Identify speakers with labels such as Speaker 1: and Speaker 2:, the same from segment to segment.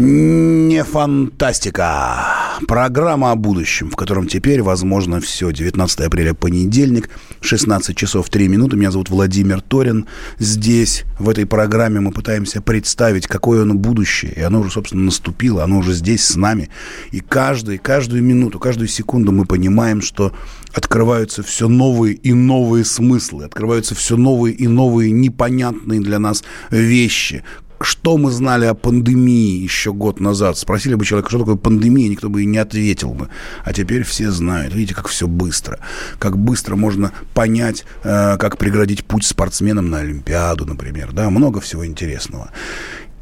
Speaker 1: Не фантастика. Программа о будущем, в котором теперь возможно все. 19 апреля, понедельник, 16 часов 3 минуты. Меня зовут Владимир Торин. Здесь, в этой программе, мы пытаемся представить, какое оно будущее. И оно уже, собственно, наступило. Оно уже здесь с нами. И каждый, каждую минуту, каждую секунду мы понимаем, что открываются все новые и новые смыслы, открываются все новые и новые непонятные для нас вещи, что мы знали о пандемии еще год назад? Спросили бы человека, что такое пандемия, никто бы и не ответил бы. А теперь все знают. Видите, как все быстро. Как быстро можно понять, э, как преградить путь спортсменам на Олимпиаду, например. Да, много всего интересного.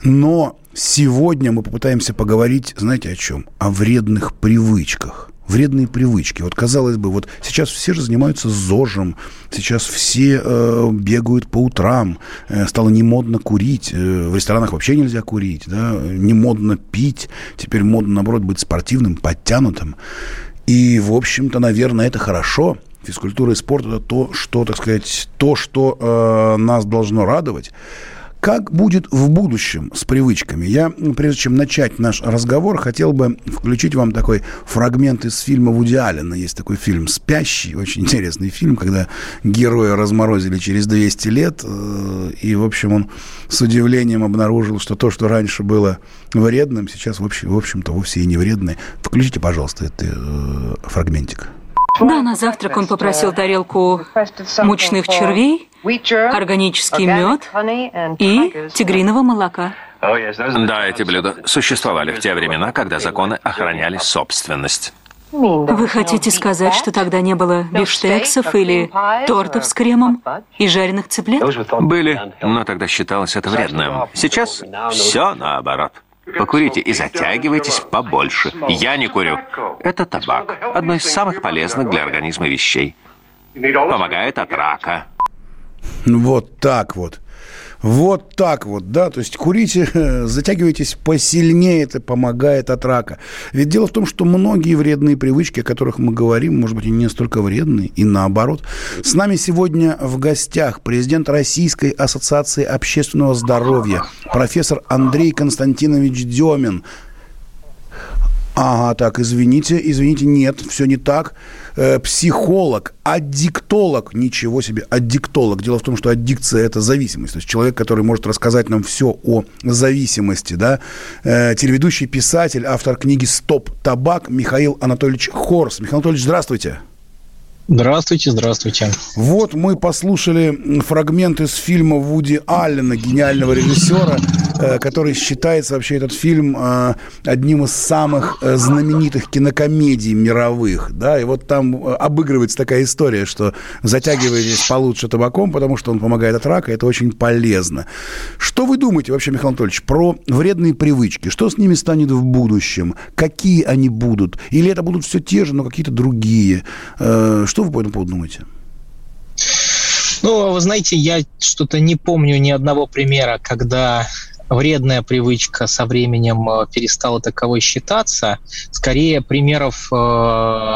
Speaker 1: Но сегодня мы попытаемся поговорить, знаете, о чем? О вредных привычках вредные привычки. Вот казалось бы, вот сейчас все же занимаются ЗОЖем, сейчас все э, бегают по утрам, э, стало не модно курить, э, в ресторанах вообще нельзя курить, да, не модно пить, теперь модно, наоборот, быть спортивным, подтянутым. И, в общем-то, наверное, это хорошо. Физкультура и спорт – это то, что, так сказать, то, что э, нас должно радовать. Как будет в будущем с привычками? Я, прежде чем начать наш разговор, хотел бы включить вам такой фрагмент из фильма Вуди Аллена. Есть такой фильм «Спящий», очень интересный фильм, когда героя разморозили через 200 лет. Э, и, в общем, он с удивлением обнаружил, что то, что раньше было вредным, сейчас, в общем-то, вовсе и не вредное. Включите, пожалуйста, этот э, фрагментик.
Speaker 2: Да, на завтрак он попросил тарелку мучных червей, органический мед и тигриного молока.
Speaker 3: Да, эти блюда существовали в те времена, когда законы охраняли собственность.
Speaker 2: Вы хотите сказать, что тогда не было бифштексов или тортов с кремом и жареных цыплят?
Speaker 3: Были, но тогда считалось это вредным. Сейчас все наоборот. Покурите и затягивайтесь побольше. Я не курю. Это табак. Одно из самых полезных для организма вещей. Помогает от рака.
Speaker 1: Вот так вот. Вот так вот, да, то есть курите, затягивайтесь посильнее, это помогает от рака. Ведь дело в том, что многие вредные привычки, о которых мы говорим, может быть, и не столько вредные, и наоборот. С нами сегодня в гостях президент Российской ассоциации общественного здоровья, профессор Андрей Константинович Демин. Ага, так, извините, извините, нет, все не так. Э, психолог, аддиктолог, ничего себе, аддиктолог. Дело в том, что аддикция – это зависимость. То есть человек, который может рассказать нам все о зависимости, да. Э, телеведущий, писатель, автор книги «Стоп, табак» Михаил Анатольевич Хорс. Михаил Анатольевич, здравствуйте.
Speaker 4: Здравствуйте, здравствуйте.
Speaker 1: Вот мы послушали фрагмент из фильма Вуди Аллена, гениального режиссера, э, который считается вообще этот фильм э, одним из самых э, знаменитых кинокомедий мировых. Да? И вот там обыгрывается такая история, что затягиваетесь получше табаком, потому что он помогает от рака, это очень полезно. Что вы думаете вообще, Михаил Анатольевич, про вредные привычки? Что с ними станет в будущем? Какие они будут? Или это будут все те же, но какие-то другие? Что вы по этому поводу думаете?
Speaker 4: Ну, вы знаете, я что-то не помню ни одного примера, когда вредная привычка со временем э, перестала таковой считаться. Скорее, примеров э,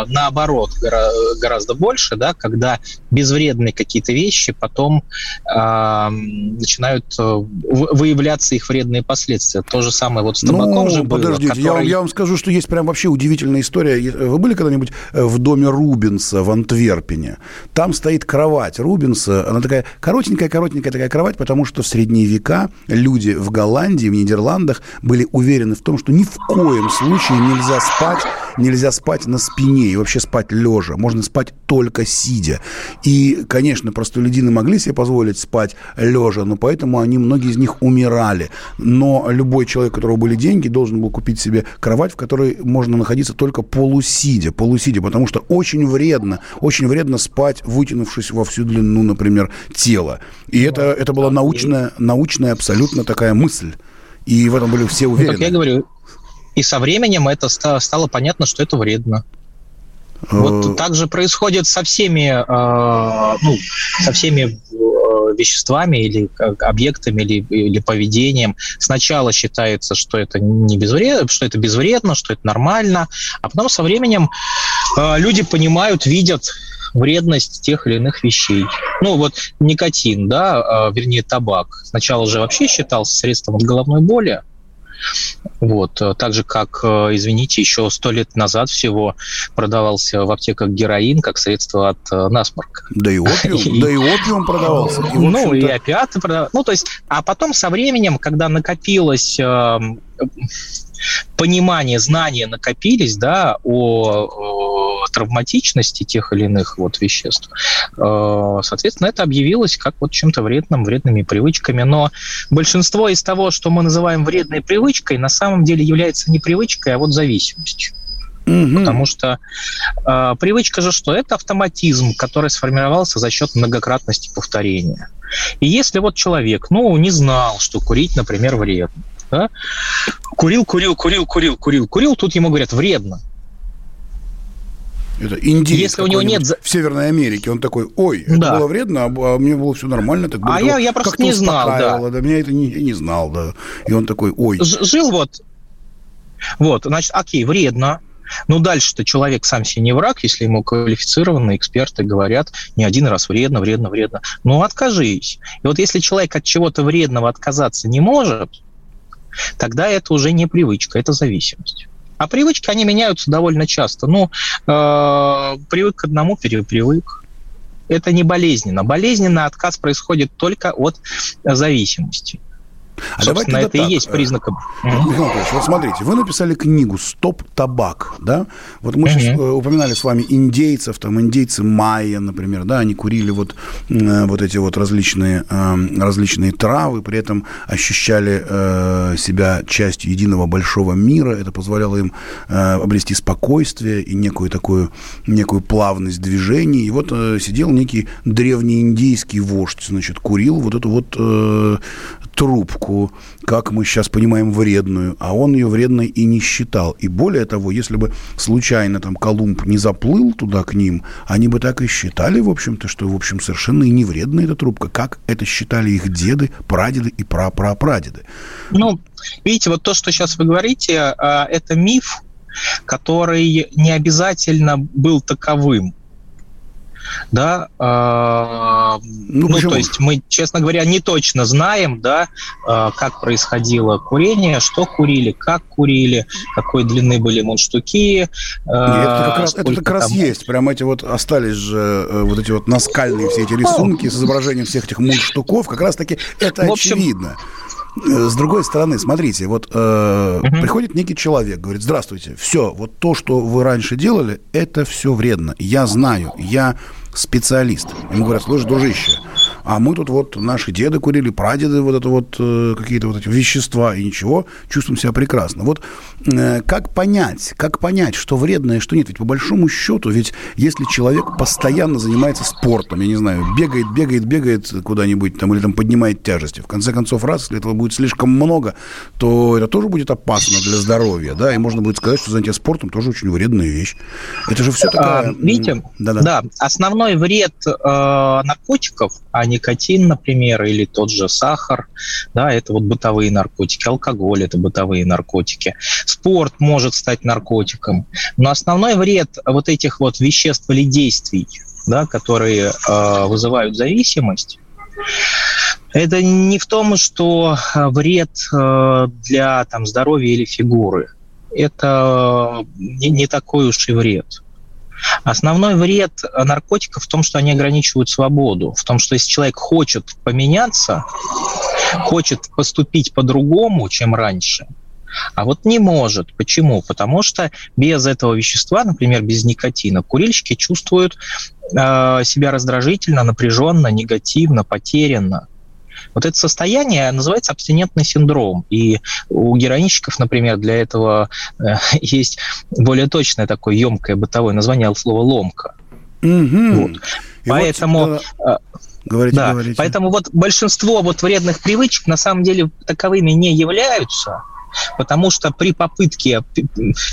Speaker 4: наоборот гора, гораздо больше, да, когда безвредные какие-то вещи потом э, начинают э, выявляться их вредные последствия. То же самое вот с табаком ну, же
Speaker 1: было. Подождите, который... я, вам, я вам скажу, что есть прям вообще удивительная история. Вы были когда-нибудь э, в доме Рубинса в Антверпене? Там стоит кровать Рубинса, она такая коротенькая-коротенькая такая кровать, потому что в средние века люди в Голландии, в Нидерландах были уверены в том, что ни в коем случае нельзя спать нельзя спать на спине и вообще спать лежа. Можно спать только сидя. И, конечно, простолюдины могли себе позволить спать лежа, но поэтому они, многие из них умирали. Но любой человек, у которого были деньги, должен был купить себе кровать, в которой можно находиться только полусидя, полусидя, потому что очень вредно, очень вредно спать, вытянувшись во всю длину, например, тела. И это, это была научная, научная абсолютно такая мысль. И в этом были все уверены. Ну, как
Speaker 4: я говорю, и со временем это стало понятно, что это вредно. Вот э, так же происходит со всеми, э, ну, со всеми э, веществами или объектами или, или поведением. Сначала считается, что это не безвредно, что это безвредно, что это нормально, а потом со временем люди понимают, видят вредность тех или иных вещей. Ну вот никотин, да, вернее табак. Сначала же вообще считался средством от головной боли, вот. Э, так же, как, э, извините, еще сто лет назад всего продавался в аптеках героин как средство от э, насморка.
Speaker 1: Да и опиум, да и опиум продавался.
Speaker 4: ну, и опиаты продавались. Ну, то есть, а потом со временем, когда накопилось эм, понимание, знания накопились, да, о травматичности тех или иных вот веществ, э, соответственно, это объявилось как вот чем-то вредным, вредными привычками. Но большинство из того, что мы называем вредной привычкой, на самом деле является не привычкой, а вот зависимостью. Угу. Потому что э, привычка же что? Это автоматизм, который сформировался за счет многократности повторения. И если вот человек, ну, не знал, что курить, например, вредно, да? Курил, курил, курил, курил, курил, курил, тут ему говорят, вредно.
Speaker 1: Это индиец Если у него нет... В Северной Америке он такой, ой, это да. было вредно, а, а мне было все нормально. Так
Speaker 4: а я, я просто не знал, да.
Speaker 1: да. Меня это не, не знал, да. И он такой, ой.
Speaker 4: Ж, жил вот, вот, значит, окей, вредно, ну, дальше-то человек сам себе не враг, если ему квалифицированные эксперты говорят не один раз вредно, вредно, вредно. Ну, откажись. И вот если человек от чего-то вредного отказаться не может, тогда это уже не привычка, это зависимость. А привычки, они меняются довольно часто. Ну, э, привык к одному, перепривык. Это не болезненно. Болезненный отказ происходит только от зависимости. А Собственно, это так. и есть признаком.
Speaker 1: Михаил Анатольевич, вот смотрите, вы написали книгу «Стоп табак», да? Вот мы сейчас э, упоминали с вами индейцев, там индейцы майя, например, да, они курили вот, э, вот эти вот различные, э, различные травы, при этом ощущали себя частью единого большого мира, это позволяло им обрести спокойствие и некую такую, некую плавность движений. И вот сидел некий древний индейский вождь, значит, курил вот эту вот трубку, как мы сейчас понимаем, вредную, а он ее вредной и не считал. И более того, если бы случайно там Колумб не заплыл туда к ним, они бы так и считали, в общем-то, что, в общем, совершенно и не вредная эта трубка, как это считали их деды, прадеды и прапрапрадеды.
Speaker 4: Ну, видите, вот то, что сейчас вы говорите, а, это миф, который не обязательно был таковым да, э, ну, ну то есть мы, честно говоря, не точно знаем, да, э, как происходило курение, что курили, как курили, какой длины были мундштуки.
Speaker 1: Э, это как раз, это как раз есть, прям эти вот остались же э, вот эти вот наскальные все эти рисунки с изображением всех этих мундштуков, как раз таки это в общем, очевидно. Э, с другой стороны, смотрите, вот э, угу. приходит некий человек, говорит, здравствуйте, все, вот то, что вы раньше делали, это все вредно. Я знаю, я специалист. Ему говорят, слушай, дружище, а мы тут вот, наши деды курили, прадеды, вот это вот, э, какие-то вот эти вещества, и ничего, чувствуем себя прекрасно. Вот э, как понять, как понять, что вредно и что нет? Ведь по большому счету, ведь если человек постоянно занимается спортом, я не знаю, бегает, бегает, бегает куда-нибудь там или там поднимает тяжести, в конце концов, раз, если этого будет слишком много, то это тоже будет опасно для здоровья, да, и можно будет сказать, что занятие спортом тоже очень вредная вещь. Это же все а, такая...
Speaker 4: Видите, да, да. основной вред э, наркотиков, а никотин, например, или тот же сахар, да, это вот бытовые наркотики, алкоголь – это бытовые наркотики. Спорт может стать наркотиком, но основной вред вот этих вот веществ или действий, да, которые э, вызывают зависимость, это не в том, что вред э, для там, здоровья или фигуры. Это не, не такой уж и вред. Основной вред наркотиков в том, что они ограничивают свободу, в том, что если человек хочет поменяться, хочет поступить по-другому, чем раньше, А вот не может. Почему? Потому что без этого вещества, например, без никотина, курильщики чувствуют э, себя раздражительно, напряженно, негативно, потерянно. Вот это состояние называется абстинентный синдром. И у героинщиков, например, для этого э, есть более точное такое емкое бытовое название от слова ломка.
Speaker 1: Угу.
Speaker 4: Вот. Поэтому... Вот, э, Говорите, да. говорите. Поэтому вот большинство вот вредных привычек на самом деле таковыми не являются, потому что при попытке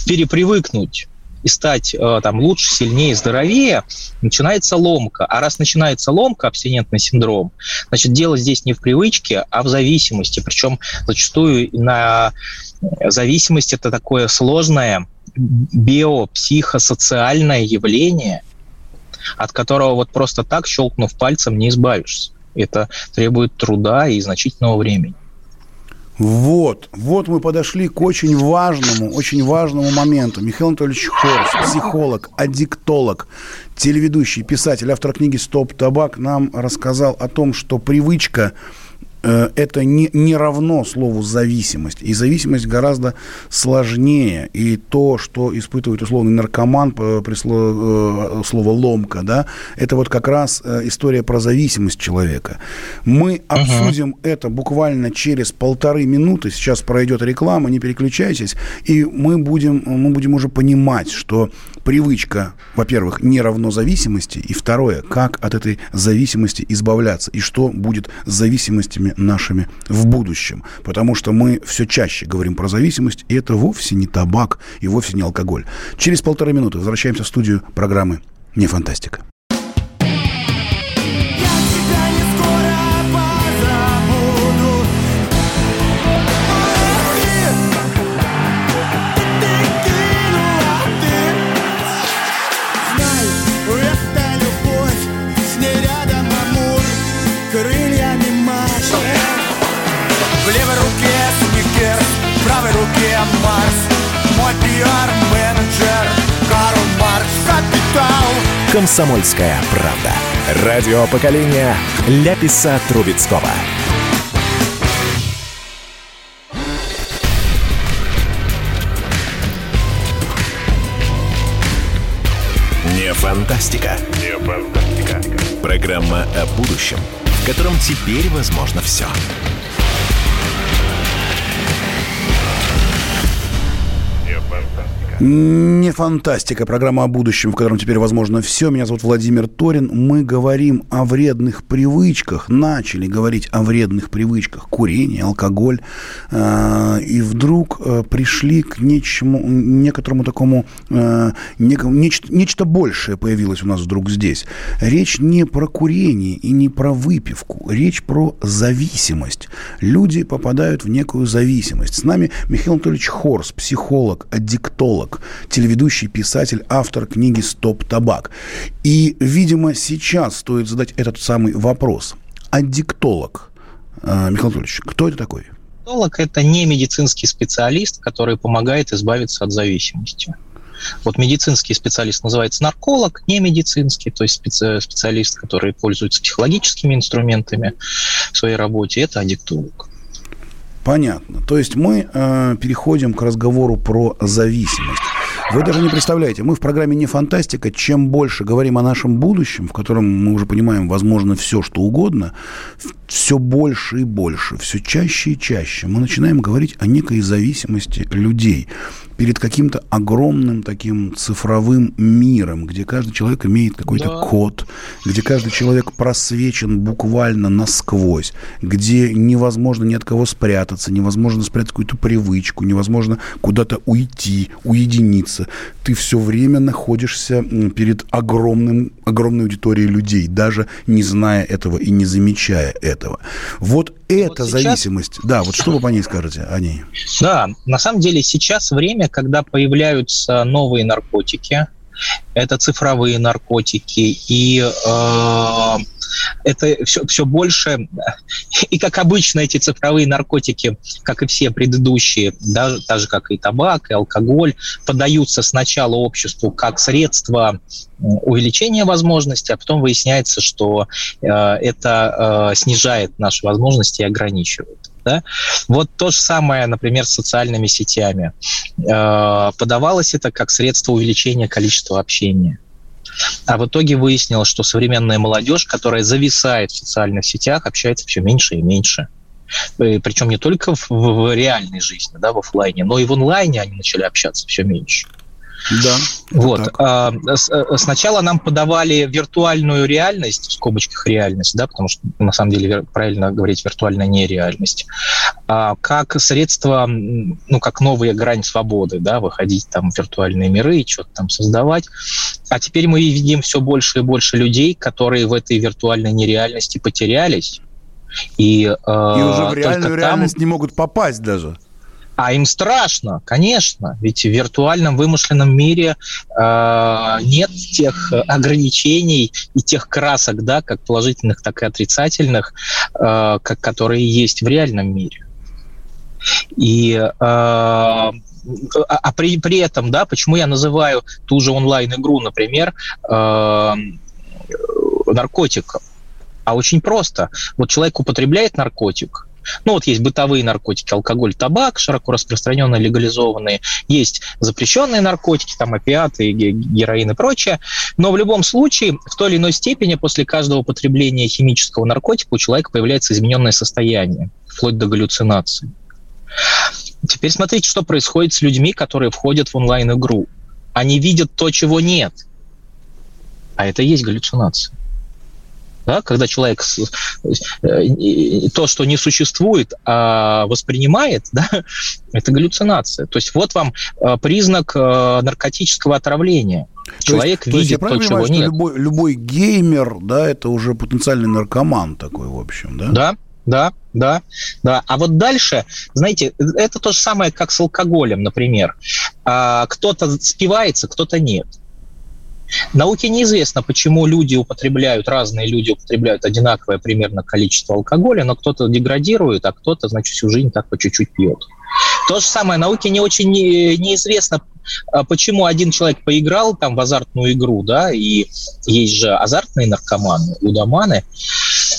Speaker 4: перепривыкнуть и стать э, там лучше, сильнее, здоровее, начинается ломка. А раз начинается ломка, абстинентный синдром, значит, дело здесь не в привычке, а в зависимости. Причем зачастую на зависимость это такое сложное биопсихосоциальное явление, от которого вот просто так, щелкнув пальцем, не избавишься. Это требует труда и значительного времени.
Speaker 1: Вот, вот мы подошли к очень важному, очень важному моменту. Михаил Анатольевич Хорс, психолог, аддиктолог, телеведущий, писатель, автор книги «Стоп, табак» нам рассказал о том, что привычка это не, не равно слову зависимость. И зависимость гораздо сложнее. И то, что испытывает условный наркоман при слове, слово ломка, да, это вот как раз э, история про зависимость человека. Мы обсудим uh-huh. это буквально через полторы минуты. Сейчас пройдет реклама, не переключайтесь. И мы будем, мы будем уже понимать, что привычка, во-первых, не равно зависимости. И второе, как от этой зависимости избавляться. И что будет с зависимостями зависимыми нашими в будущем. Потому что мы все чаще говорим про зависимость, и это вовсе не табак и вовсе не алкоголь. Через полторы минуты возвращаемся в студию программы «Не фантастика».
Speaker 5: Пиар-менеджер Карл Маркс Капитал Комсомольская правда. Радио поколения Ляписа Трубецкого. Не фантастика. Не фантастика. Программа о будущем, в котором теперь возможно все.
Speaker 1: Не фантастика, программа о будущем, в котором теперь возможно все. Меня зовут Владимир Торин. Мы говорим о вредных привычках, начали говорить о вредных привычках, курение, алкоголь. А, и вдруг э, пришли к нечему, некоторому такому, э, нечто, нечто большее появилось у нас вдруг здесь. Речь не про курение и не про выпивку, речь про зависимость. Люди попадают в некую зависимость. С нами Михаил Анатольевич Хорс, психолог, аддиктолог психолог, телеведущий, писатель, автор книги «Стоп табак». И, видимо, сейчас стоит задать этот самый вопрос. Аддиктолог, э, Михаил Анатольевич, кто это такой?
Speaker 4: Аддиктолог – это не медицинский специалист, который помогает избавиться от зависимости. Вот медицинский специалист называется нарколог, не медицинский, то есть специалист, который пользуется психологическими инструментами в своей работе, это аддиктолог.
Speaker 1: Понятно. То есть мы э, переходим к разговору про зависимость. Вы даже не представляете, мы в программе «Не фантастика», чем больше говорим о нашем будущем, в котором мы уже понимаем, возможно, все, что угодно, все больше и больше, все чаще и чаще мы начинаем говорить о некой зависимости людей перед каким-то огромным таким цифровым миром, где каждый человек имеет какой-то да. код, где каждый человек просвечен буквально насквозь, где невозможно ни от кого спрятаться, невозможно спрятать какую-то привычку, невозможно куда-то уйти, уединиться. Ты все время находишься перед огромным, огромной аудиторией людей, даже не зная этого и не замечая этого. Вот эта вот сейчас... зависимость, да, вот что вы по ней скажете, о ней?
Speaker 4: Да, на самом деле сейчас время, когда появляются новые наркотики, это цифровые наркотики, и э, это все, все больше, и как обычно эти цифровые наркотики, как и все предыдущие, да, так же как и табак, и алкоголь, подаются сначала обществу как средство увеличения возможностей, а потом выясняется, что э, это э, снижает наши возможности и ограничивает. Да? Вот то же самое, например, с социальными сетями. Э, подавалось это как средство увеличения количества общения. А в итоге выяснилось, что современная молодежь, которая зависает в социальных сетях, общается все меньше и меньше. Э, Причем не только в, в реальной жизни, да, в офлайне, но и в онлайне они начали общаться все меньше.
Speaker 1: Да.
Speaker 4: Вот. А, э, сначала нам подавали виртуальную реальность, в скобочках реальность, да, потому что на самом деле правильно говорить виртуальная нереальность, а, как средство, ну, как новая грань свободы, да, выходить там в виртуальные миры и что-то там создавать. А теперь мы видим все больше и больше людей, которые в этой виртуальной нереальности потерялись. И, э,
Speaker 1: и уже в реальную там... реальность не могут попасть даже.
Speaker 4: А им страшно, конечно, ведь в виртуальном вымышленном мире э, нет тех ограничений и тех красок, да, как положительных, так и отрицательных, э, как, которые есть в реальном мире. И э, а, а при, при этом, да, почему я называю ту же онлайн-игру, например, э, наркотиком? А очень просто. Вот человек употребляет наркотик, ну вот есть бытовые наркотики, алкоголь, табак, широко распространенные, легализованные. Есть запрещенные наркотики, там опиаты, героин и прочее. Но в любом случае, в той или иной степени после каждого употребления химического наркотика у человека появляется измененное состояние, вплоть до галлюцинаций. Теперь смотрите, что происходит с людьми, которые входят в онлайн-игру. Они видят то, чего нет. А это и есть галлюцинация да, когда человек э, то, что не существует, а воспринимает, да, это галлюцинация. То есть вот вам э, признак э, наркотического отравления.
Speaker 1: То человек есть, видит то, есть, то чего нет. Любой, любой геймер, да, это уже потенциальный наркоман такой, в общем, да?
Speaker 4: Да, да, да, да. А вот дальше, знаете, это то же самое, как с алкоголем, например. А, кто-то спивается, кто-то нет. Науке неизвестно, почему люди употребляют, разные люди употребляют одинаковое примерно количество алкоголя, но кто-то деградирует, а кто-то, значит, всю жизнь так по чуть-чуть пьет. То же самое, науке не очень неизвестно, а, почему один человек поиграл там в азартную игру, да, и есть же азартные наркоманы, лудоманы,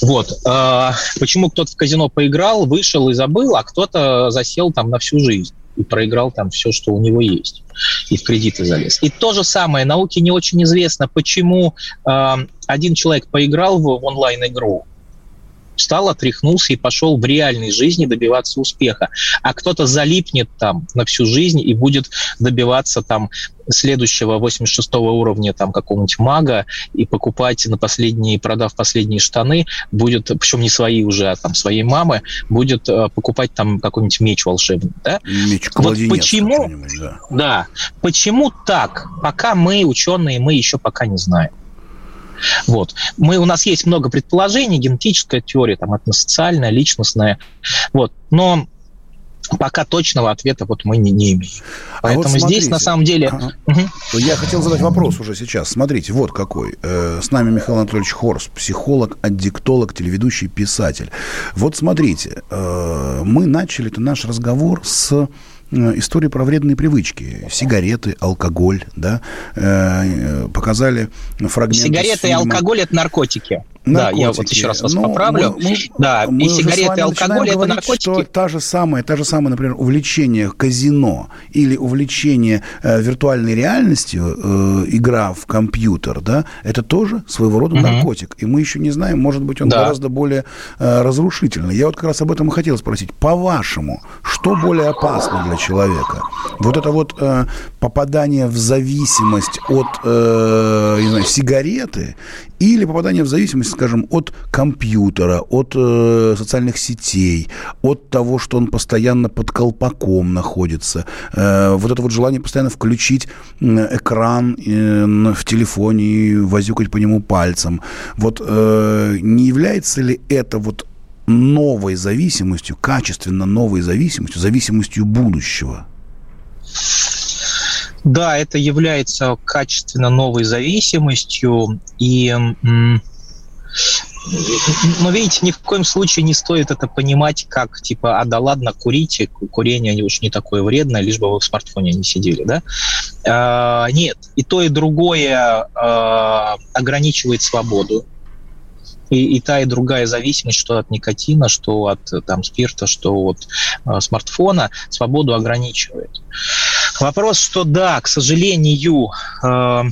Speaker 4: вот. А, почему кто-то в казино поиграл, вышел и забыл, а кто-то засел там на всю жизнь и проиграл там все, что у него есть, и в кредиты залез. И то же самое, науке не очень известно, почему э, один человек поиграл в, онлайн-игру, встал, отряхнулся и пошел в реальной жизни добиваться успеха. А кто-то залипнет там на всю жизнь и будет добиваться там следующего 86 уровня там какого-нибудь мага и покупать на последние, продав последние штаны, будет, причем не свои уже, а там своей мамы, будет э, покупать там какой-нибудь меч волшебный. Да?
Speaker 1: Меч вот
Speaker 4: почему, да. да, почему так? Пока мы, ученые, мы еще пока не знаем. Вот. Мы, у нас есть много предположений, генетическая теория, там, этносоциальная, личностная. Вот. Но пока точного ответа вот мы не, не имеем. А Поэтому вот здесь на самом деле... Ага.
Speaker 1: Угу. Я хотел задать вопрос уже сейчас. Смотрите, вот какой. Э, с нами Михаил Анатольевич Хорс, психолог, аддиктолог, телеведущий, писатель. Вот смотрите, э, мы начали наш разговор с истории про вредные привычки. Сигареты, алкоголь, да, э, показали фрагменты
Speaker 4: Сигареты и алкоголь – это наркотики. Наркотики. Да, я вот еще раз вас ну, поправлю. Мы, мы, да, мы и сигареты, и алкоголь – это наркотики. Что
Speaker 1: та же самая, та же самая, например, увлечение казино или увлечение э, виртуальной реальностью, э, игра в компьютер, да, это тоже своего рода угу. наркотик. И мы еще не знаем, может быть, он да. гораздо более э, разрушительный. Я вот как раз об этом и хотел спросить. По-вашему, что более опасно для человека? Вот это вот э, попадание в зависимость от, э, не знаю, сигареты или попадание в зависимость, скажем, от компьютера, от э, социальных сетей, от того, что он постоянно под колпаком находится. Э, вот это вот желание постоянно включить экран э, в телефоне и возюкать по нему пальцем. Вот э, не является ли это вот новой зависимостью, качественно новой зависимостью, зависимостью будущего?
Speaker 4: Да, это является качественно новой зависимостью, и но видите, ни в коем случае не стоит это понимать как, типа, а да ладно, курите, курение они уж не такое вредное, лишь бы вы в смартфоне не сидели, да? А, нет, и то, и другое а, ограничивает свободу, и, и та, и другая зависимость, что от никотина, что от там, спирта, что от э, смартфона, свободу ограничивает. Вопрос, что да, к сожалению, э,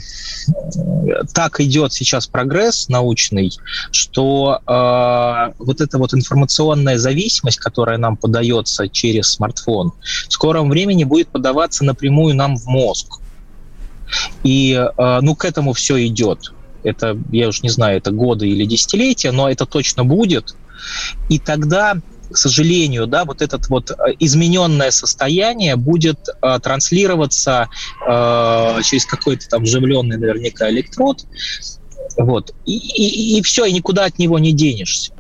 Speaker 4: так идет сейчас прогресс научный, что э, вот эта вот информационная зависимость, которая нам подается через смартфон, в скором времени будет подаваться напрямую нам в мозг. И э, ну, к этому все идет это, я уж не знаю, это годы или десятилетия, но это точно будет. И тогда к сожалению, да, вот это вот э, измененное состояние будет э, транслироваться э, через какой-то там вживленный наверняка электрод, вот, и, и, и все, и никуда от него не денешься.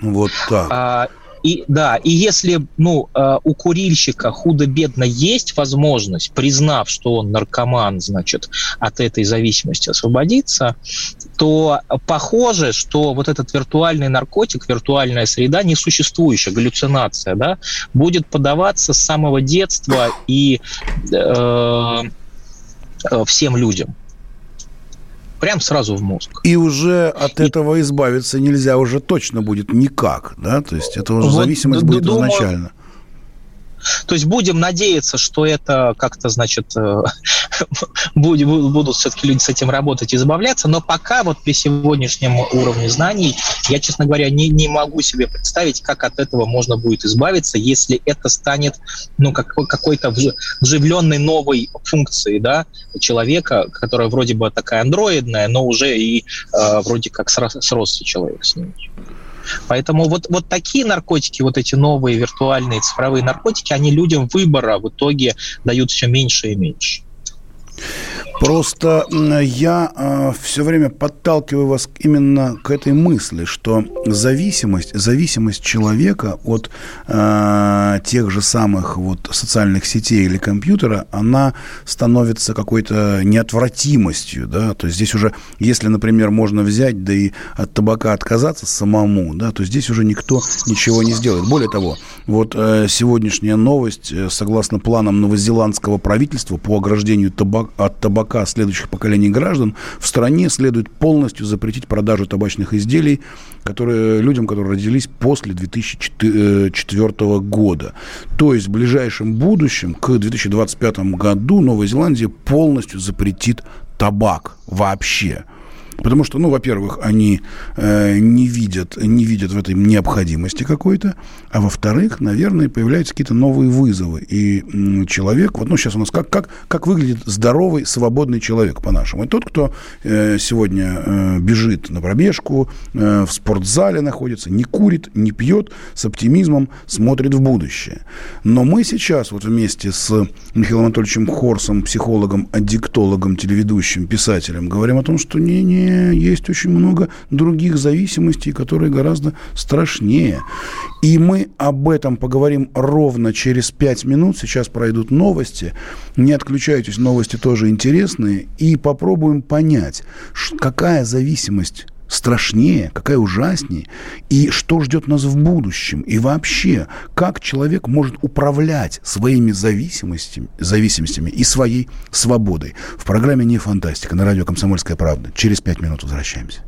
Speaker 1: Вот так. А,
Speaker 4: и да, и если ну, э, у курильщика худо-бедно есть возможность, признав, что он наркоман, значит, от этой зависимости освободиться, то похоже, что вот этот виртуальный наркотик, виртуальная среда, несуществующая, галлюцинация, да, будет подаваться с самого детства и э, э всем людям прям сразу в мозг.
Speaker 1: И уже от и... этого избавиться нельзя уже точно будет никак, да? То есть это уже вот, зависимость будет думаю, изначально.
Speaker 4: То есть будем надеяться, что это как-то, значит, э, будут все-таки люди с этим работать и избавляться, но пока вот при сегодняшнем уровне знаний я, честно говоря, не, не могу себе представить, как от этого можно будет избавиться, если это станет ну, как, какой-то вживленной новой функцией да, человека, которая вроде бы такая андроидная, но уже и э, вроде как сросся человек с ним. Поэтому вот, вот такие наркотики, вот эти новые виртуальные цифровые наркотики, они людям выбора в итоге дают все меньше и меньше.
Speaker 1: Просто я э, все время подталкиваю вас именно к этой мысли, что зависимость, зависимость человека от э, тех же самых вот социальных сетей или компьютера, она становится какой-то неотвратимостью, да, то есть здесь уже, если, например, можно взять, да и от табака отказаться самому, да, то здесь уже никто ничего не сделает. Более того, вот э, сегодняшняя новость, э, согласно планам новозеландского правительства по ограждению табак, от табака пока следующих поколений граждан в стране следует полностью запретить продажу табачных изделий которые, людям, которые родились после 2004 года. То есть в ближайшем будущем, к 2025 году, Новая Зеландия полностью запретит табак вообще. Потому что, ну, во-первых, они э, не, видят, не видят в этой необходимости какой-то, а во-вторых, наверное, появляются какие-то новые вызовы. И м, человек, вот, ну, сейчас у нас как, как, как выглядит здоровый, свободный человек, по-нашему. И тот, кто э, сегодня э, бежит на пробежку, э, в спортзале находится, не курит, не пьет, с оптимизмом смотрит в будущее. Но мы сейчас вот вместе с Михаилом Анатольевичем Хорсом, психологом, аддиктологом, телеведущим, писателем, говорим о том, что не-не, есть очень много других зависимостей, которые гораздо страшнее. И мы об этом поговорим ровно через пять минут. Сейчас пройдут новости. Не отключайтесь, новости тоже интересные. И попробуем понять, какая зависимость страшнее, какая ужаснее, и что ждет нас в будущем, и вообще, как человек может управлять своими зависимостями, зависимостями и своей свободой. В программе «Не фантастика» на радио «Комсомольская правда». Через пять минут возвращаемся.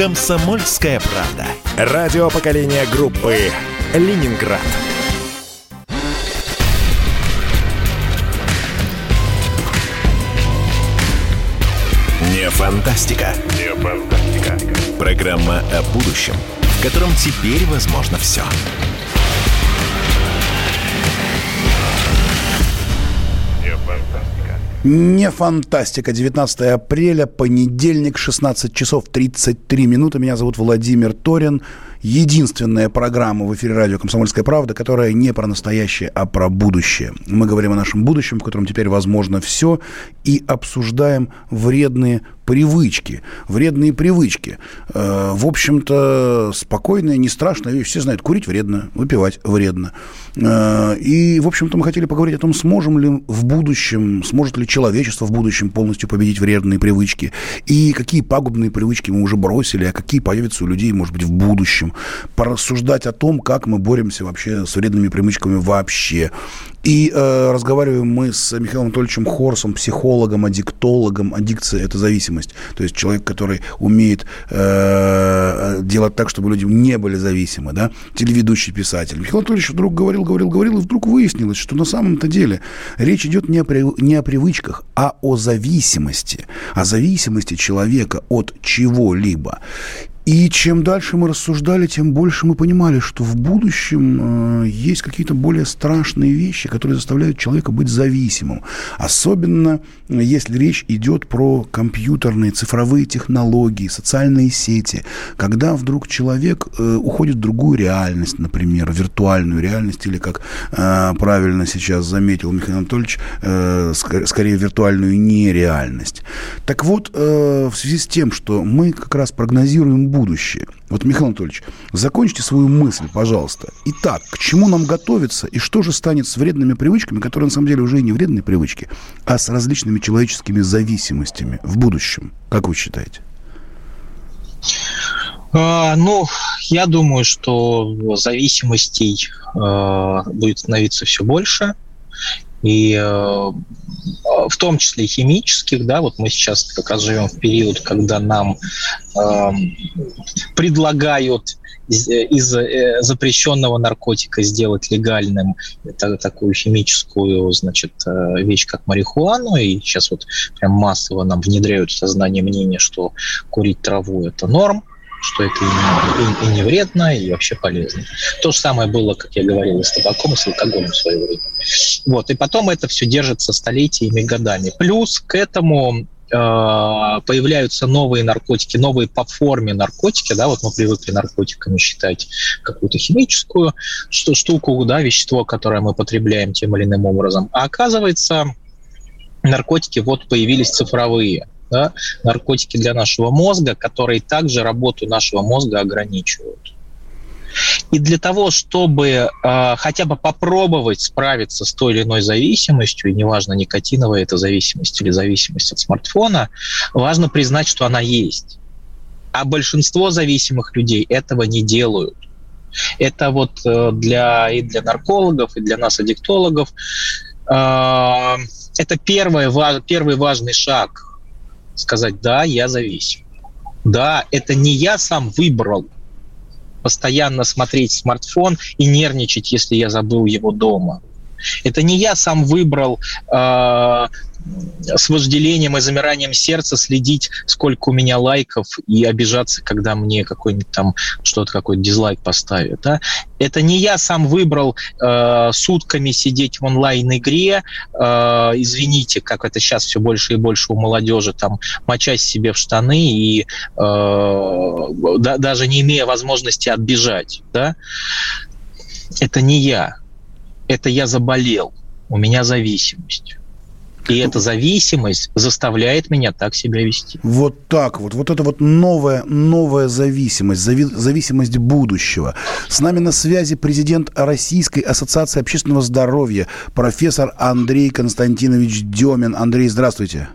Speaker 5: «Комсомольская правда». Радио поколения группы «Ленинград». Не фантастика. Не фантастика. Программа о будущем, в котором теперь возможно все. Не
Speaker 1: Не фантастика. 19 апреля, понедельник, 16 часов 33 минуты. Меня зовут Владимир Торин. Единственная программа в эфире радио «Комсомольская правда», которая не про настоящее, а про будущее. Мы говорим о нашем будущем, в котором теперь возможно все, и обсуждаем вредные привычки. Вредные привычки. Э, в общем-то, спокойная, не страшная вещь. Все знают, курить вредно, выпивать вредно. Э, и, в общем-то, мы хотели поговорить о том, сможем ли в будущем, сможет ли человечество в будущем полностью победить вредные привычки, и какие пагубные привычки мы уже бросили, а какие появятся у людей, может быть, в будущем. Порассуждать о том, как мы боремся вообще с вредными привычками вообще. И э, разговариваем мы с Михаилом Анатольевичем Хорсом, психологом, аддиктологом. Аддикция – это зависимость. То есть человек, который умеет э, делать так, чтобы люди не были зависимы. Да? Телеведущий писатель. Михаил Анатольевич вдруг говорил, говорил, говорил, и вдруг выяснилось, что на самом-то деле речь идет не о, при, не о привычках, а о зависимости. О зависимости человека от чего-либо. И чем дальше мы рассуждали, тем больше мы понимали, что в будущем э, есть какие-то более страшные вещи, которые заставляют человека быть зависимым. Особенно э, если речь идет про компьютерные, цифровые технологии, социальные сети. Когда вдруг человек э, уходит в другую реальность, например, виртуальную реальность, или, как э, правильно сейчас заметил Михаил Анатольевич, э, ск- скорее виртуальную нереальность. Так вот, э, в связи с тем, что мы как раз прогнозируем будущее, будущее. Вот, Михаил Анатольевич, закончите свою мысль, пожалуйста. Итак, к чему нам готовиться и что же станет с вредными привычками, которые на самом деле уже и не вредные привычки, а с различными человеческими зависимостями в будущем? Как вы считаете?
Speaker 4: А, ну, я думаю, что зависимостей э, будет становиться все больше. И э, в том числе химических, да, вот мы сейчас как раз живем в период, когда нам э, предлагают из, из э, запрещенного наркотика сделать легальным это такую химическую, значит, э, вещь, как марихуану, и сейчас вот прям массово нам внедряют в сознание мнение, что курить траву – это норм, что это и, и, и не вредно, и вообще полезно. То же самое было, как я говорил, и с табаком, и с алкоголем в свое время. Вот, и потом это все держится столетиями, годами. Плюс к этому э, появляются новые наркотики, новые по форме наркотики, да, вот мы привыкли наркотиками считать какую-то химическую что, штуку, да, вещество, которое мы потребляем тем или иным образом. А оказывается, наркотики вот появились цифровые – да, наркотики для нашего мозга, которые также работу нашего мозга ограничивают. И для того, чтобы э, хотя бы попробовать справиться с той или иной зависимостью, и неважно, никотиновая это зависимость или зависимость от смартфона, важно признать, что она есть. А большинство зависимых людей этого не делают. Это вот э, для, и для наркологов, и для нас, аддиктологов, э, это первый, первый важный шаг сказать, да, я зависим. Да, это не я сам выбрал постоянно смотреть смартфон и нервничать, если я забыл его дома. Это не я сам выбрал э, с вожделением и замиранием сердца следить, сколько у меня лайков, и обижаться, когда мне какой-нибудь там что-то, какой-то дизлайк поставят. Да? Это не я сам выбрал э, сутками сидеть в онлайн-игре, э, извините, как это сейчас все больше и больше у молодежи, там, мочась себе в штаны и э, да, даже не имея возможности отбежать. Да? Это не я. Это я заболел. У меня зависимость. И эта зависимость заставляет меня так себя вести.
Speaker 1: Вот так вот. Вот это вот новая, новая зависимость, зави- зависимость будущего. С нами на связи президент Российской ассоциации общественного здоровья, профессор Андрей Константинович Демин. Андрей, здравствуйте.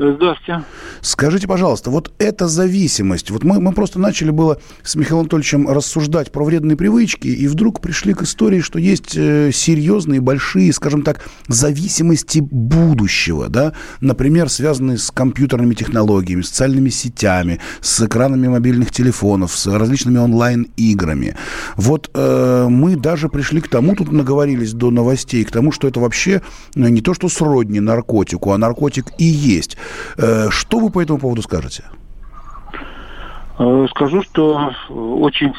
Speaker 6: Здравствуйте.
Speaker 1: Скажите, пожалуйста, вот эта зависимость, вот мы, мы просто начали было с Михаилом Анатольевичем рассуждать про вредные привычки, и вдруг пришли к истории, что есть э, серьезные, большие, скажем так, зависимости будущего, да, например, связанные с компьютерными технологиями, социальными сетями, с экранами мобильных телефонов, с различными онлайн-играми. Вот э, мы даже пришли к тому, тут наговорились до новостей, к тому, что это вообще э, не то, что сродни наркотику, а наркотик и есть. Э, что вы по этому поводу скажете?
Speaker 6: Э, скажу, что очень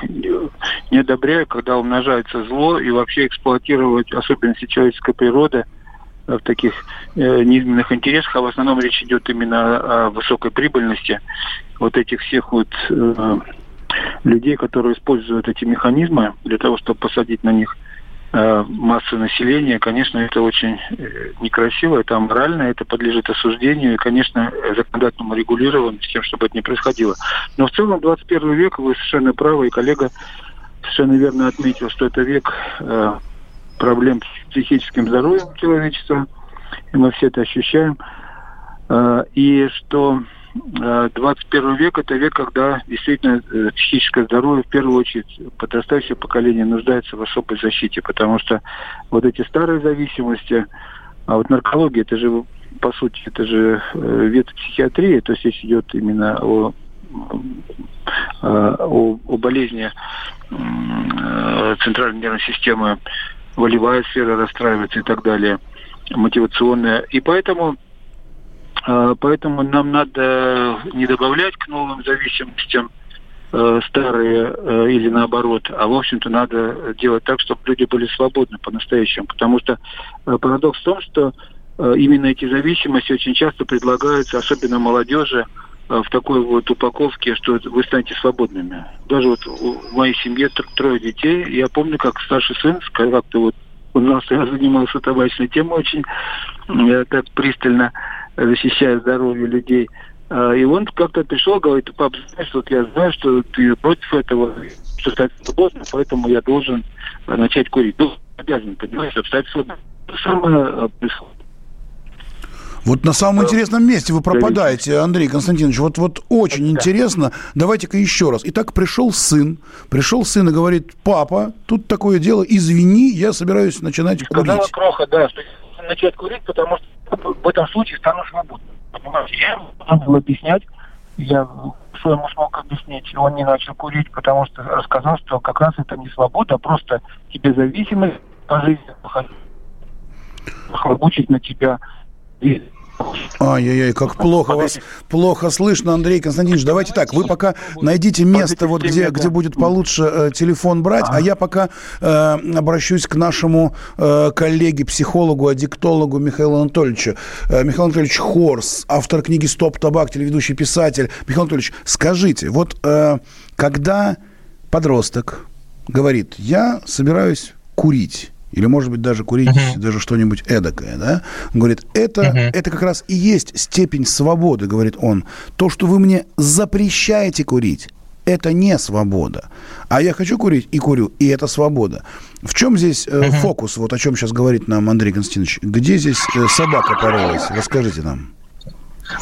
Speaker 6: не одобряю, когда умножается зло и вообще эксплуатировать особенности человеческой природы в таких э, низменных интересах, а в основном речь идет именно о высокой прибыльности вот этих всех вот э, людей, которые используют эти механизмы для того, чтобы посадить на них э, массу населения, конечно, это очень э, некрасиво, это аморально, это подлежит осуждению и, конечно, законодательному регулированию с тем, чтобы это не происходило. Но в целом 21 век, вы совершенно правы, и коллега совершенно верно отметил, что это век э, проблем с психическим здоровьем человечества, и мы все это ощущаем. И что 21 э, век – это век, когда действительно э, психическое здоровье, в первую очередь, подрастающее поколение нуждается в особой защите, потому что вот эти старые зависимости, а вот наркология – это же, по сути, это же вид психиатрии, то есть здесь идет именно о о, о болезни центральной нервной системы, волевая сфера расстраивается и так далее, мотивационная. И поэтому поэтому нам надо не добавлять к новым зависимостям э, старые э, или наоборот, а в общем-то надо делать так, чтобы люди были свободны по-настоящему. Потому что э, парадокс в том, что именно эти зависимости очень часто предлагаются, особенно молодежи, в такой вот упаковке, что вы станете свободными. Даже вот в моей семье трое детей. Я помню, как старший сын как-то вот у нас я занимался табачной темой очень так пристально защищая здоровье людей. А, и он как-то пришел, говорит, пап, знаешь, вот я знаю, что ты против этого, что стать свободным, поэтому я должен начать курить. Ну, обязан, понимаешь, свободным. То самое происходит.
Speaker 1: Вот на самом интересном месте вы пропадаете, Андрей Константинович. Вот, вот очень интересно. Давайте-ка еще раз. Итак, пришел сын. Пришел сын и говорит, папа, тут такое дело, извини, я собираюсь начинать
Speaker 6: Сказала курить. Кроха, да, что начать курить, потому что в этом случае стану свободным. Понимаете, я был объяснять, я что ему смог объяснить, он не начал курить, потому что рассказал, что как раз это не свобода, а просто тебе зависимость по жизни хлобучить на тебя.
Speaker 1: Ай-яй-яй, как плохо вас, плохо слышно, Андрей Константинович. Давайте так, вы пока найдите место, вот где, где будет получше э, телефон брать, а я пока э, обращусь к нашему э, коллеге, психологу, аддиктологу Михаилу Анатольевичу. Э, Михаил Анатольевич Хорс, автор книги «Стоп, табак», телеведущий писатель. Михаил Анатольевич, скажите, вот э, когда подросток говорит, я собираюсь курить, или, может быть, даже курить uh-huh. даже что-нибудь эдакое, да? Он говорит, это, uh-huh. это как раз и есть степень свободы, говорит он. То, что вы мне запрещаете курить, это не свобода. А я хочу курить и курю, и это свобода. В чем здесь э, uh-huh. фокус, вот о чем сейчас говорит нам Андрей Константинович? Где здесь э, собака порылась? Расскажите нам.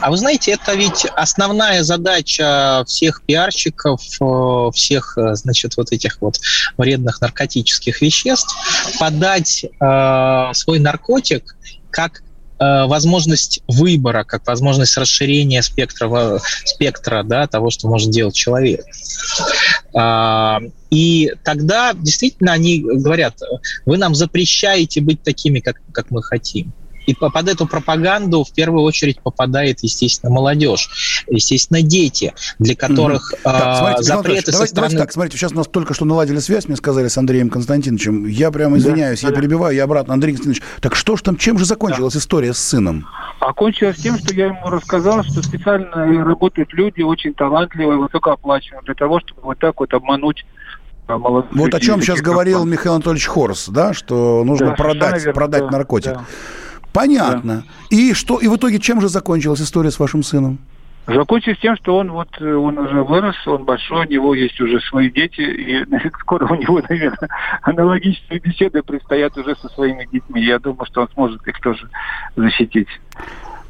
Speaker 4: А вы знаете, это ведь основная задача всех пиарщиков, э, всех, э, значит, вот этих вот вредных наркотических веществ, подать э, свой наркотик как э, возможность выбора, как возможность расширения спектра, спектра да, того, что может делать человек. А, и тогда действительно они говорят, вы нам запрещаете быть такими, как, как мы хотим. И под эту пропаганду в первую очередь попадает, естественно, молодежь, естественно, дети, для которых mm-hmm. так, смотрите, запреты
Speaker 1: давайте,
Speaker 4: со стороны...
Speaker 1: Давайте так, смотрите, сейчас у нас только что наладили связь, мне сказали с Андреем Константиновичем. Я прямо извиняюсь, да, я да. перебиваю, я обратно. Андрей Константинович, так что же там, чем же закончилась да. история с сыном?
Speaker 6: Окончилась тем, что я ему рассказал, что специально работают люди очень талантливые, высокооплачиваемые, для того, чтобы вот так вот обмануть
Speaker 1: а, вот о чем сейчас говорил Михаил Анатольевич Хорс, да, что нужно да, продать, верно, продать да, наркотик. Да. Понятно. Да. И что? И в итоге чем же закончилась история с вашим сыном?
Speaker 6: Закончилось тем, что он вот э, он уже вырос, он большой, у него есть уже свои дети, и скоро у него, наверное, аналогичные беседы предстоят уже со своими детьми. Я думаю, что он сможет их тоже защитить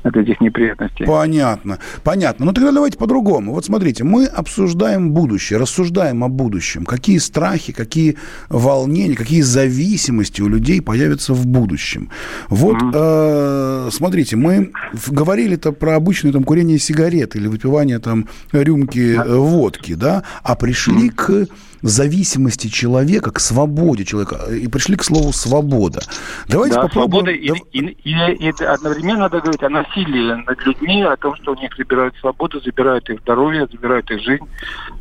Speaker 6: от этих неприятностей.
Speaker 1: Понятно, понятно. Ну тогда давайте по-другому. Вот смотрите, мы обсуждаем будущее, рассуждаем о будущем. Какие страхи, какие волнения, какие зависимости у людей появятся в будущем. Вот, mm-hmm. э, смотрите, мы говорили-то про обычное там курение сигарет или выпивание там рюмки mm-hmm. водки, да, а пришли mm-hmm. к зависимости человека к свободе человека. И пришли к слову «свобода».
Speaker 6: Давайте да, попробуем... Свобода и, и, и, и одновременно надо говорить о насилии над людьми, о том, что у них забирают свободу, забирают их здоровье, забирают их жизнь.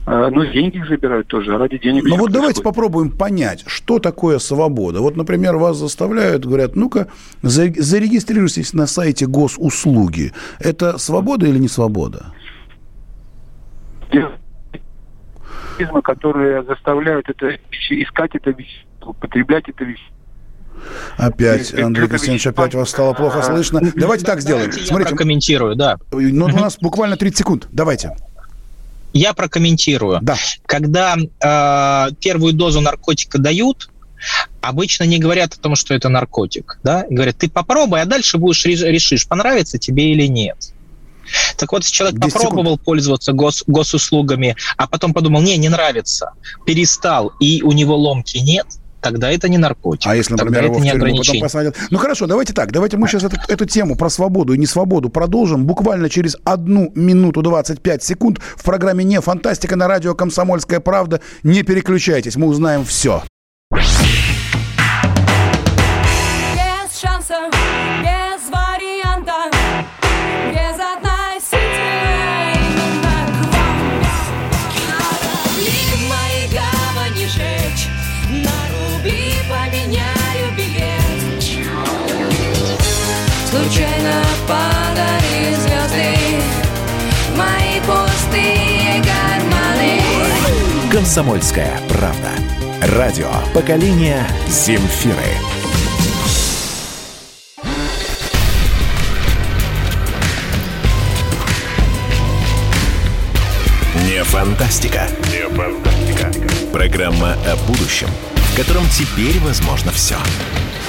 Speaker 6: А, ну, деньги их забирают тоже, а ради денег...
Speaker 1: Ну вот давайте попробуем понять, что такое свобода. Вот, например, вас заставляют, говорят, ну-ка, зарегистрируйтесь на сайте госуслуги. Это свобода или не свобода?
Speaker 6: Которые заставляют это искать это употреблять это вещество.
Speaker 1: Опять, Андрей Константинович, опять вас стало плохо слышно. Давайте так сделаем.
Speaker 4: Смотрите, я прокомментирую, да.
Speaker 1: Ну, у нас буквально 30 секунд. Давайте.
Speaker 4: Я прокомментирую. Да. Когда э, первую дозу наркотика дают, обычно не говорят о том, что это наркотик. Да? Говорят, ты попробуй, а дальше будешь решишь, понравится тебе или нет. Так вот, человек попробовал секунд. пользоваться гос, госуслугами, а потом подумал, не, не нравится, перестал, и у него ломки нет, тогда это не наркотик.
Speaker 1: А если, например,
Speaker 4: тогда
Speaker 1: его это не потом посадят? Ну хорошо, давайте так, давайте мы сейчас эту, эту тему про свободу и несвободу продолжим буквально через одну минуту 25 секунд в программе «Не фантастика» на радио «Комсомольская правда». Не переключайтесь, мы узнаем все.
Speaker 5: «Комсомольская правда». Радио поколения Земфиры. Не фантастика. Не фантастика. Программа о будущем, в котором теперь возможно все. Все.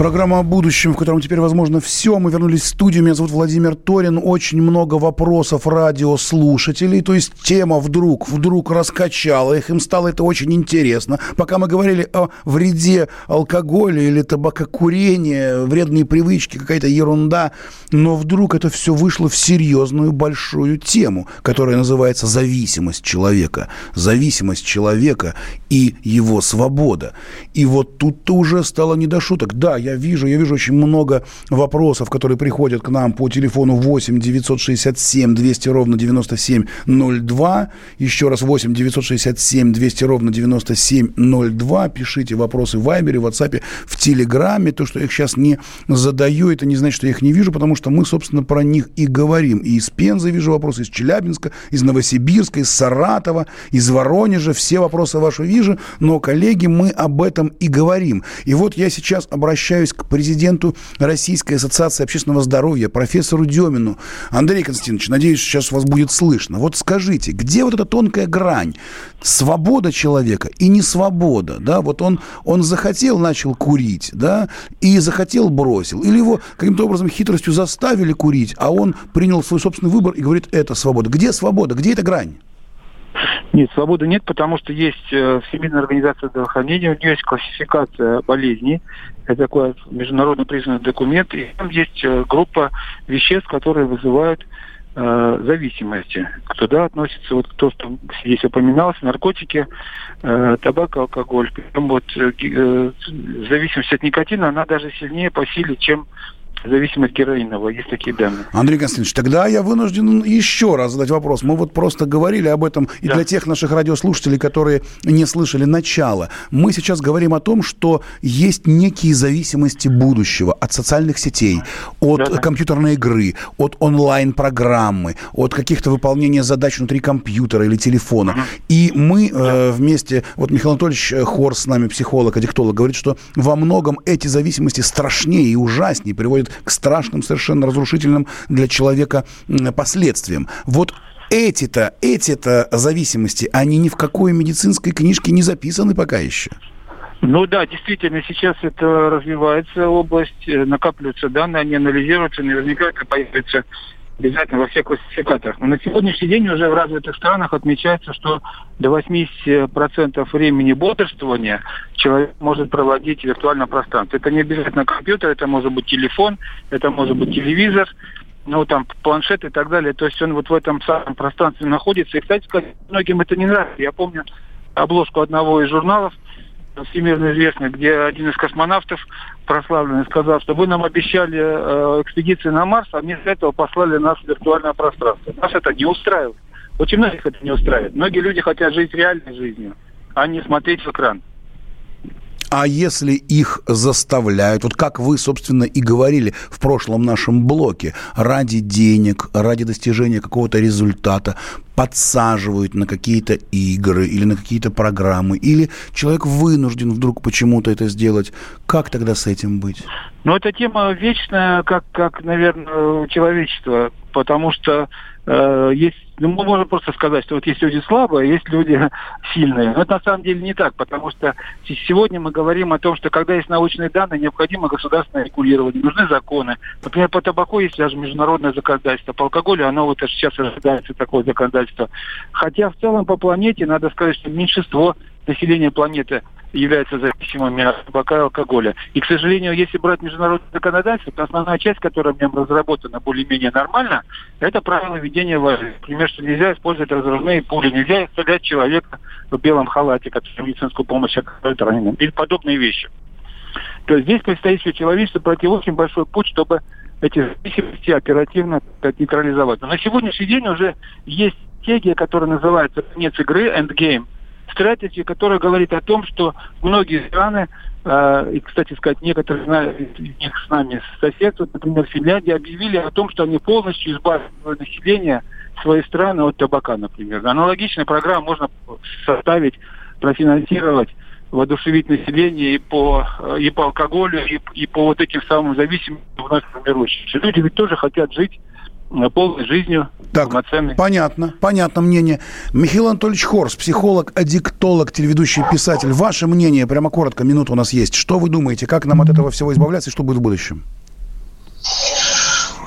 Speaker 1: Программа о будущем, в котором теперь возможно все. Мы вернулись в студию. Меня зовут Владимир Торин. Очень много вопросов радиослушателей. То есть тема вдруг, вдруг раскачала их. Им стало это очень интересно. Пока мы говорили о вреде алкоголя или табакокурения, вредные привычки, какая-то ерунда. Но вдруг это все вышло в серьезную большую тему, которая называется зависимость человека. Зависимость человека и его свобода. И вот тут-то уже стало не до шуток. Да, я я вижу, я вижу очень много вопросов, которые приходят к нам по телефону 8 967 200 ровно 9702. Еще раз 8 967 200 ровно 9702. Пишите вопросы в Вайбере, в WhatsApp, в Телеграме. То, что я их сейчас не задаю, это не значит, что я их не вижу, потому что мы, собственно, про них и говорим. И из Пензы вижу вопросы, из Челябинска, из Новосибирска, из Саратова, из Воронежа. Все вопросы ваши вижу, но, коллеги, мы об этом и говорим. И вот я сейчас обращаюсь обращаюсь к президенту Российской ассоциации общественного здоровья, профессору Демину. Андрей Константинович, надеюсь, сейчас вас будет слышно. Вот скажите, где вот эта тонкая грань? Свобода человека и не свобода, да? Вот он, он захотел, начал курить, да, и захотел, бросил. Или его каким-то образом хитростью заставили курить, а он принял свой собственный выбор и говорит, это свобода. Где свобода? Где эта грань?
Speaker 6: Нет, свободы нет, потому что есть э, Всемирная организация здравоохранения, у нее есть классификация болезней, это такой международно признанный документ, и там есть э, группа веществ, которые вызывают э, зависимости. Туда относится вот то, что здесь упоминалось, наркотики, э, табак, алкоголь. Причем вот э, э, зависимость от никотина, она даже сильнее по силе, чем зависимость героинового. Есть такие данные.
Speaker 1: Андрей Константинович, тогда я вынужден еще раз задать вопрос. Мы вот просто говорили об этом и да. для тех наших радиослушателей, которые не слышали начала. Мы сейчас говорим о том, что есть некие зависимости будущего от социальных сетей, от да, да. компьютерной игры, от онлайн-программы, от каких-то выполнения задач внутри компьютера или телефона. Угу. И мы да. э, вместе, вот Михаил Анатольевич Хор с нами, психолог, аддиктолог, говорит, что во многом эти зависимости страшнее и ужаснее приводят к страшным, совершенно разрушительным для человека последствиям. Вот эти-то, эти-то зависимости, они ни в какой медицинской книжке не записаны пока еще.
Speaker 6: Ну да, действительно, сейчас это развивается область, э, накапливаются данные, они анализируются, наверняка это появится обязательно во всех классификаторах. Но на сегодняшний день уже в развитых странах отмечается, что до 80% времени бодрствования человек может проводить в виртуальном пространстве. Это не обязательно компьютер, это может быть телефон, это может быть телевизор, ну, там, планшет и так далее. То есть он вот в этом самом пространстве находится. И, кстати многим это не нравится. Я помню обложку одного из журналов, всемирно известных, где один из космонавтов прославленный сказал, что вы нам обещали э, экспедиции на Марс, а вместо этого послали нас в виртуальное пространство. Нас это не устраивает. Очень многих это не устраивает. Многие люди хотят жить реальной жизнью, а не смотреть в экран.
Speaker 1: А если их заставляют, вот как вы, собственно, и говорили в прошлом нашем блоке, ради денег, ради достижения какого-то результата, подсаживают на какие-то игры или на какие-то программы, или человек вынужден вдруг почему-то это сделать, как тогда с этим быть?
Speaker 6: Ну, эта тема вечная, как, как наверное, человечество, потому что э, есть ну, мы можем просто сказать, что вот есть люди слабые, есть люди сильные. Но это на самом деле не так, потому что сегодня мы говорим о том, что когда есть научные данные, необходимо государственное регулирование, нужны законы. Например, по табаку есть даже международное законодательство, по алкоголю оно вот сейчас ожидается такое законодательство. Хотя в целом по планете, надо сказать, что меньшинство населения планеты являются зависимыми от табака и алкоголя. И, к сожалению, если брать международное законодательство, то основная часть, которая в нем разработана более-менее нормально, это правила ведения войны. Например, что нельзя использовать разрывные пули, нельзя стрелять человека в белом халате, который медицинскую помощь оказывает раненым, или подобные вещи. То есть здесь предстоит все человечество пройти очень большой путь, чтобы эти зависимости оперативно нейтрализовать. Но на сегодняшний день уже есть стратегия, которая называется «Конец игры», «Endgame», стратегия, которая говорит о том, что многие страны, э, и, кстати сказать, некоторые из них с нами соседствуют, например, Финляндия, объявили о том, что они полностью избавят население своей страны от табака, например. Аналогичная программа можно составить, профинансировать воодушевить население и по, и по алкоголю, и, и по вот этим самым зависимым вновь формирующимся. Люди ведь тоже хотят жить Э, полной жизнью,
Speaker 1: так, полноценной. Понятно, понятно мнение. Михаил Анатольевич Хорс, психолог, аддиктолог, телеведущий, писатель. Ваше мнение, прямо коротко, минута у нас есть. Что вы думаете, как нам от этого всего избавляться и что будет в будущем?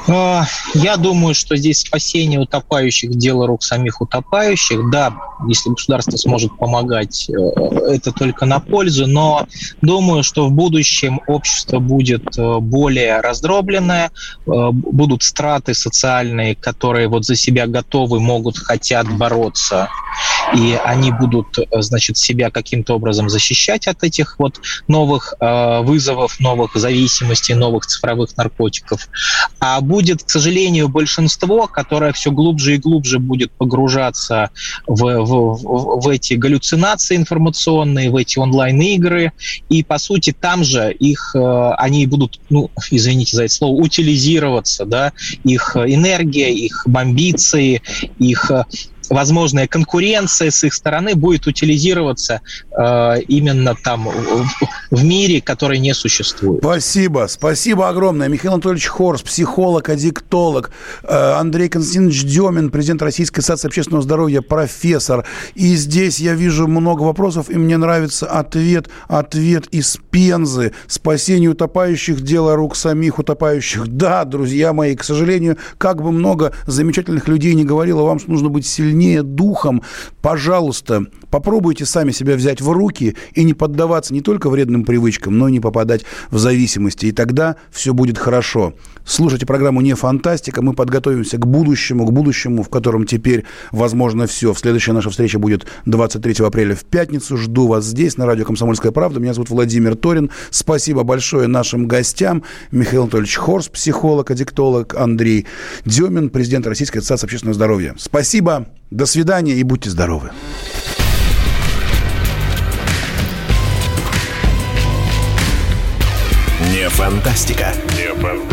Speaker 4: А, я думаю, что здесь спасение утопающих – дело рук самих утопающих. Да, если государство сможет помогать, э, это только на пользу, но думаю, что в будущем общество будет э, более раздробленное, э, будут страты социальные, которые вот за себя готовы, могут, хотят бороться, и они будут, значит, себя каким-то образом защищать от этих вот новых вызовов, новых зависимостей, новых цифровых наркотиков. А будет, к сожалению, большинство, которое все глубже и глубже будет погружаться в, в, в эти галлюцинации информационные, в эти онлайн-игры, и, по сути, там же их, э, они будут, ну, извините за это слово, утилизироваться, да, их энергия, их амбиции, их э, возможная конкуренция с их стороны будет утилизироваться э, именно там в, в мире, который не существует.
Speaker 1: Спасибо, спасибо огромное. Михаил Анатольевич Хорс, психолог, аддиктолог, э, Андрей Константинович Демин, президент Российской ассоциации общественного здоровья, профессор. И здесь я вижу много вопросов, и мне нравится ответ, ответ из Пензы. Спасение утопающих – дело рук самих утопающих. Да, друзья мои, к сожалению, как бы много замечательных людей не говорило, вам нужно быть сильнее сильнее духом, пожалуйста, попробуйте сами себя взять в руки и не поддаваться не только вредным привычкам, но и не попадать в зависимости. И тогда все будет хорошо. Слушайте программу «Не фантастика». Мы подготовимся к будущему, к будущему, в котором теперь возможно все. Следующая наша встреча будет 23 апреля в пятницу. Жду вас здесь, на радио «Комсомольская правда». Меня зовут Владимир Торин. Спасибо большое нашим гостям. Михаил Анатольевич Хорс, психолог, аддиктолог, Андрей Демин, президент Российской ассоциации общественного здоровья. Спасибо. До свидания и будьте здоровы.
Speaker 5: Не фантастика. Не фантастика.